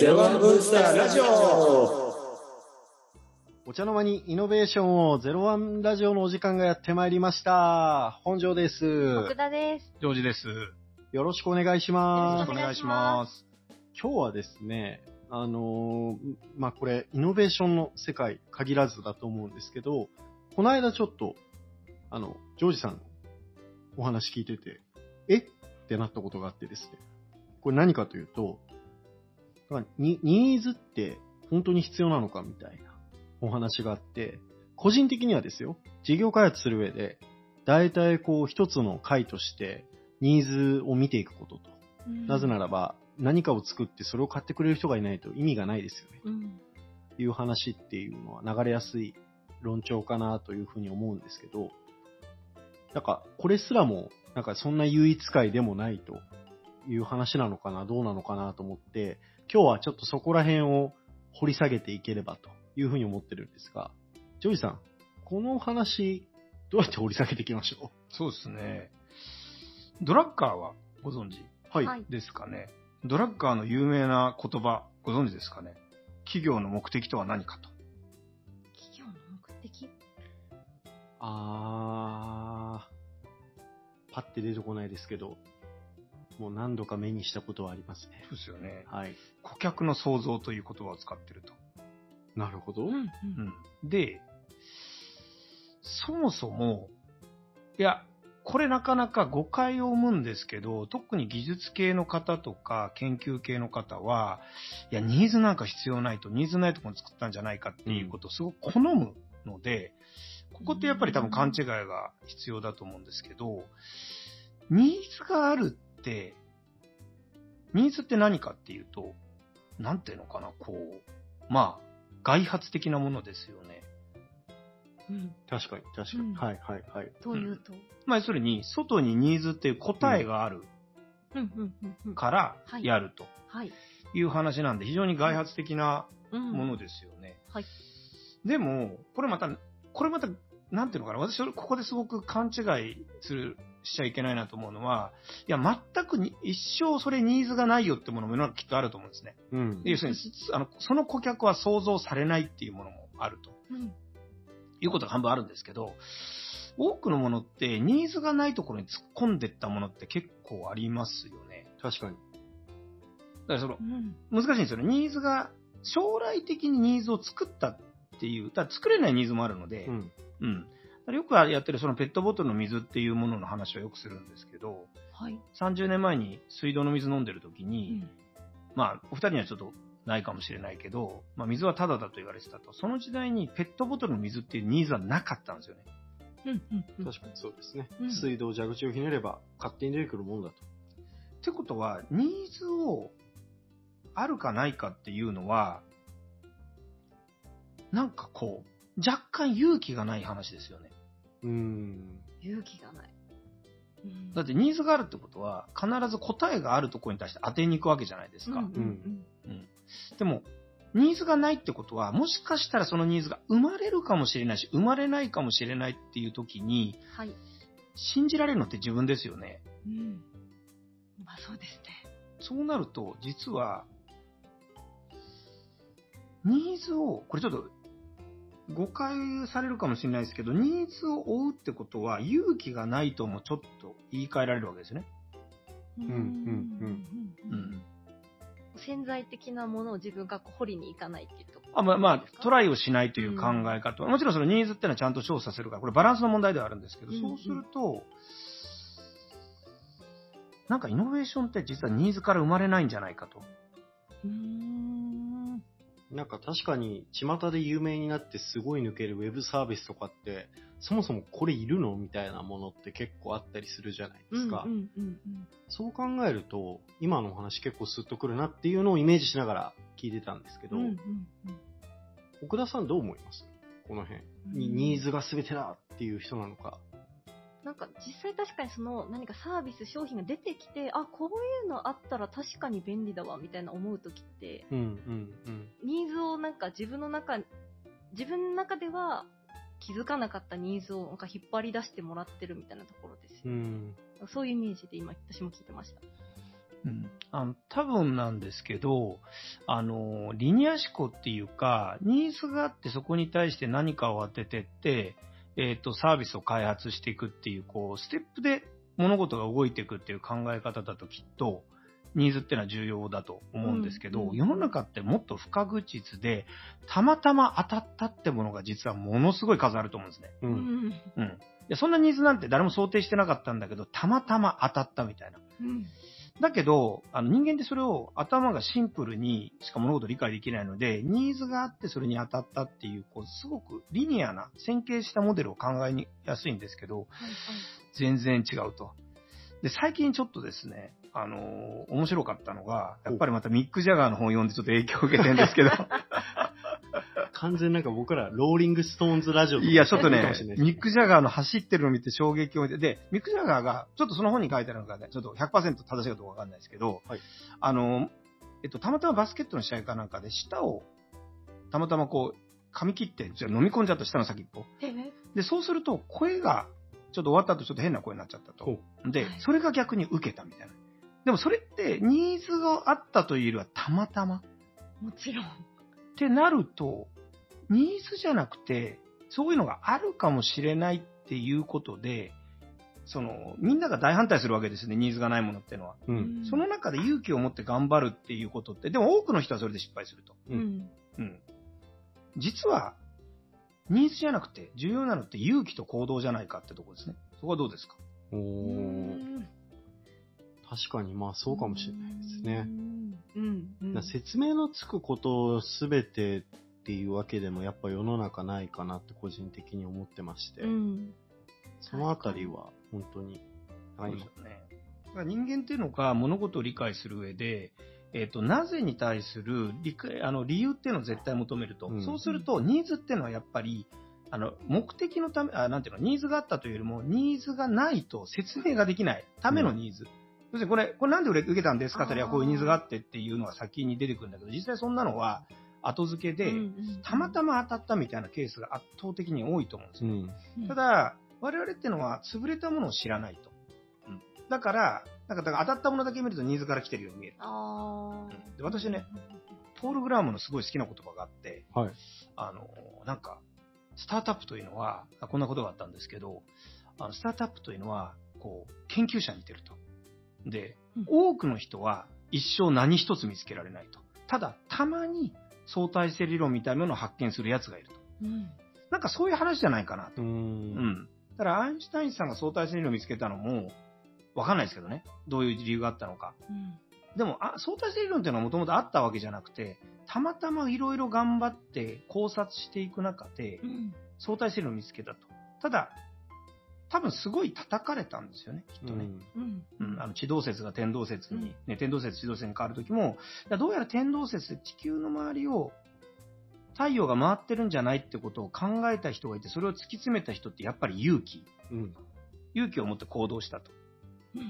ゼロワンブースターラジオお茶の間にイノベーションをゼロワンラジオのお時間がやってまいりました。本庄です。奥田です。ジョージです。よろしくお願いしよますろしくお。願いします。今日はですね、あのーまあ、これ、イノベーションの世界限らずだと思うんですけど、この間ちょっと、あの、ジョージさんのお話聞いてて、え？ってなったことがあってですね。これ何かというと、だからニニーズって本当に必要なのかみたいなお話があって、個人的にはですよ、事業開発する上で、大体こう一つの回としてニーズを見ていくことと。なぜならば、何かを作ってそれを買ってくれる人がいないと意味がないですよね。うん。いう話っていうのは流れやすい論調かなというふうに思うんですけど、なんか、これすらも、なんかそんな唯一解でもないという話なのかな、どうなのかなと思って、今日はちょっとそこら辺を掘り下げていければというふうに思ってるんですが、ジョージさん、この話、どうやって掘り下げていきましょそうですね。ドラッカーはご存知うはい。はいですかね？ドラッカーの有名な言葉、ご存知ですかね？企業の目的とは何かと。企業の目的？あー、パッて出てこないですけど、もう何度か目にしたことはありますね。そうですよね。はい。顧客の創造という言葉を使ってると。なるほど。うん。うん。で、そもそも、いや、これなかなか誤解を生むんですけど、特に技術系の方とか研究系の方は、いや、ニーズなんか必要ないと、ニーズないところに作ったんじゃないかっていうことをすごく好むので、ここってやっぱり多分勘違いが必要だと思うんですけど、ニーズがあるって、ニーズって何かっていうと、なんていうのかな、こう、まあ、外発的なものですよね。うん。確かに、確かに。うんはい、はい、はい。というと。まあ、要するに、外にニーズっていう答えがあるうん、うん、うんうん。からはいやるとはい。いう話なんで、非常に外発的なうん。ものですよね。はい。でも、これまた、これまた、なんていうのかな、私、ここですごく勘違いする、しちゃいけないなと思うのは、いや、全くに一生それニーズがないよってものも世の中きっとあると思うんですね。うん。要するに、あの、その顧客は想像されないっていうものもあると。うん。いうことが半分あるんですけど、多くのものってニーズがないところに突っ込んでったものって結構ありますよね。確かに。だからそのう、ん。難しいんですよね。ニーズが、将来的にニーズを作ったっていう、だ作れないニーズもあるので、うん。うん。よくやってるそのペットボトルの水っていうものの話はよくするんですけど、はい。30年前に水道の水飲んでる時うに、ん。まあ、お二人にはちょっとないかもしれないけど、まあ、水はタダだと言われてたと。その時代にペットボトルの水っていうニーズはなかったんですよね。うん。うん。確かにそうですね。うん水道蛇口をひねれば勝手に出てくるもんだと。ってことは、ニーズをあるかないかっていうのは、なんかこう、若干勇気がない話ですよね。うーん。勇気がない。うんだってニーズがあるってことは、必ず答えがあるところに対して当てに行くわけじゃないですか。うんうんうんでも、ニーズがないってことは、もしかしたらそのニーズが生まれるかもしれないし、生まれないかもしれないっていう時に、はい。信じられるのって自分ですよね。うん。まあそうですね。そうなると、実は、ニーズを、これちょっと、誤解されるかもしれないですけど、ニーズを追うってことは、勇気がないともちょっと言い換えられるわけですよね。うんうんうんうん。潜在的なものを自分が掘りに行かないっていうとあまあ、まあトライをしないという考え方、もちろんそのニーズってのはちゃんと調査するから、これバランスの問題ではあるんですけど、うんうんそうすると、なんかイノベーションって実はニーズから生まれないんじゃないかと。うーん。なんか確かに巷で有名になってすごい抜けるウェブサービスとかって、そもそもこれいるのみたいなものって結構あったりするじゃないですか。そう考えると、今のお話結構スッとくるなっていうのをイメージしながら聞いてたんですけど、奥田さんどう思います？この辺。にうんニーズが全てだっていう人なのか。なんか実際確かにその何かサービス、商品が出てきて、あ、こういうのあったら確かに便利だわみたいな思うときって、うんうんうん。ニーズをなんか自分の中、自分の中では気づかなかったニーズをなんか引っ張り出してもらってるみたいなところですよ。うん。そういうイメージで今私も聞いてました。うん、あの多分なんですけど、あの、リニア思考っていうか、ニーズがあってそこに対して何かを当ててって、えっ、と、サービスを開発していくっていう、こう、ステップで物事が動いていくっていう考え方だときっと、ニーズってのは重要だと思うんですけど、うん世の中ってもっと不確実で、たまたま当たったってものが実はものすごい数あると思うんですね。う。うんん。うん。いやそんなニーズなんて誰も想定してなかったんだけど、たまたま当たったみたいな。うん。だけど、あの人間ってそれを頭がシンプルにしか物事を理解できないので、ニーズがあってそれに当たったっていう、こう、すごくリニアな、線形したモデルを考えやすいんですけど、全然違うと。で、最近ちょっとですね、あのー面白かったのが、やっぱりまたミック・ジャガーの本読んでちょっと影響を受けてるんですけど、完全なんか僕ら、ローリングストーンズラジオいや、ちょっとねミック・ジャガーの走ってるのを見て衝撃を受けて、で、ミック・ジャガーが、ちょっとその本に書いてあるのがね、ちょっと100%正しいかどうかわかんないですけど、はいあの、えっと、たまたまバスケットの試合かなんかで、舌を、たまたまこう、噛み切って、じゃあ飲み込んじゃった舌の先っぽ。ええで、そうすると、声が、ちょっと終わった後ちょっと変な声になっちゃったと。ではい、それが逆に受けたみたいな。でもそれって、ニーズがあったというよりは、たまたま？もちろん。ってなると、ニーズじゃなくて、そういうのがあるかもしれないっていうことで、その、みんなが大反対するわけですね、ニーズがないものっていうのは。うん。その中で勇気を持って頑張るっていうことって、でも多くの人はそれで失敗すると。ううんん。うん。実は、ニーズじゃなくて、重要なのって勇気と行動じゃないかってところですね。そこはどうですか？お確かに、まあそうかもしれないですね。。うん。うん。説明のつくことすべてっていうわけでもやっぱ世の中ないかなって個人的に思ってまして、うん。そのあたりは本当にないそうですよね。だから人間っていうのが物事を理解する上で、えっ、と、なぜに対する理解あの理由っていうのを絶対求めると。うんそうすると、ニーズっていうのはやっぱり、あの、目的のため、あ、なんていうの、ニーズがあったというよりも、ニーズがないと説明ができないためのニーズ。要するにこれ、これなんで受けたんですか？って言ったら、あーこういうニーズがあってっていうのが先に出てくるんだけど、実際そんなのは後付けで、たまたま当たったみたいなケースが圧倒的に多いと思うんですよ。うん。また、だ、我々ってのは潰れたものを知らないと。うんだから、なんかだから当たったものだけ見るとニーズから来てるように見える。ああうん。で私ね、ポール・グラームのすごい好きな言葉があって、はい。あの、なんか、スタートアップというのは、あこんなことがあったんですけど、あのスタートアップというのは、こう、研究者に似てると。でうん、多くの人は一生何一つ見つけられないと。ただ、たまに相対性理論みたいなものを発見する奴がいると。うん。なんかそういう話じゃないかなとう。。うんん。だから、アインシュタインさんが相対性理論を見つけたのも、わかんないですけどね。どういう理由があったのか。うん。でも、あ相対性理論っていうのはもともとあったわけじゃなくて、たまたまいろいろ頑張って考察していく中でう、ん。相対性理論を見つけたと。ただ、多分すごい叩かれたんですよね、きっとね。うん。うん、あの地動説が天動説に、ね、天動説地動説に変わるときも、どうやら天動説で地球の周りを太陽が回ってるんじゃないってことを考えた人がいて、それを突き詰めた人ってやっぱり勇気。うん。勇気を持って行動したと。うんっ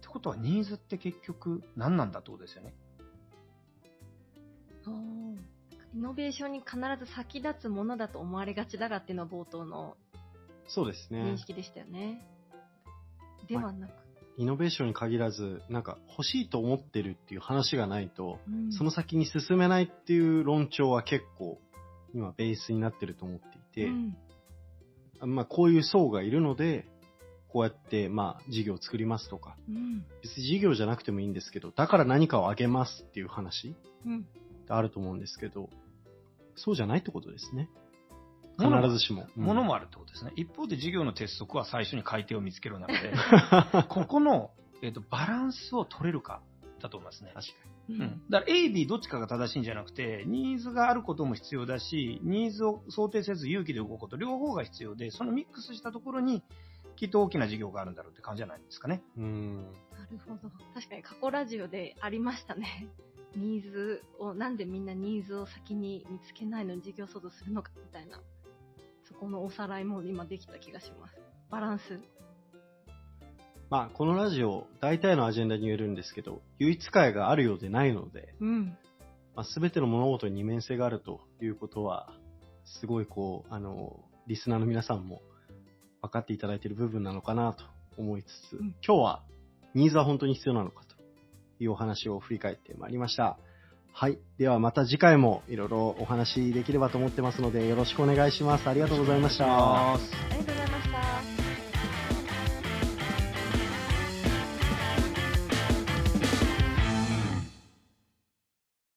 てことは、ニーズって結局何なんだってことですよね。あーイノベーションに必ず先立つものだと思われがちだがっていうのは冒頭のそうですね認。識でしたよね。ではなく。イノベーションに限らず、なんか欲しいと思ってるっていう話がないと、うんその先に進めないっていう論調は結構今ベースになってると思っていて、うんまあこういう層がいるので、こうやってまあ事業を作りますとか、うん別に事業じゃなくてもいいんですけど、だから何かをあげますっていう話うんがあると思うんですけど、そうじゃないってことですね。必ずしも。うんものもあるってことですね。一方で事業の鉄則は最初に買い手を見つけるなので、ここの、えっとバランスを取れるかだと思いますね。確かううんん、だから A、B どっちかが正しいんじゃなくて、ニーズがあることも必要だし、ニーズを想定せず勇気で動くこと、両方が必要で、そのミックスしたところに、きっと大きな事業があるんだろうって感じじゃないですかね。に。うん。なるほど。確かに過去ラジオでありましたね。ニーズを、なんでみんなニーズを先に見つけないのに事業創造するのかみたいな。そこのおさらいも今できた気がします。バランス。まあ、このラジオ、大体のアジェンダに言えるんですけど、唯一会があるようでないので、うん。まあ、全ての物事に二面性があるということは、すごいこう、あの、リスナーの皆さんも分かっていただいている部分なのかなと思いつつ、うん今日はニーズは本当に必要なのかというお話を振り返ってまいりました。はい。ではまた次回もいろいろお話できればと思ってますので、よろしくお願いします。ありがとうございました。ますありがとうございました。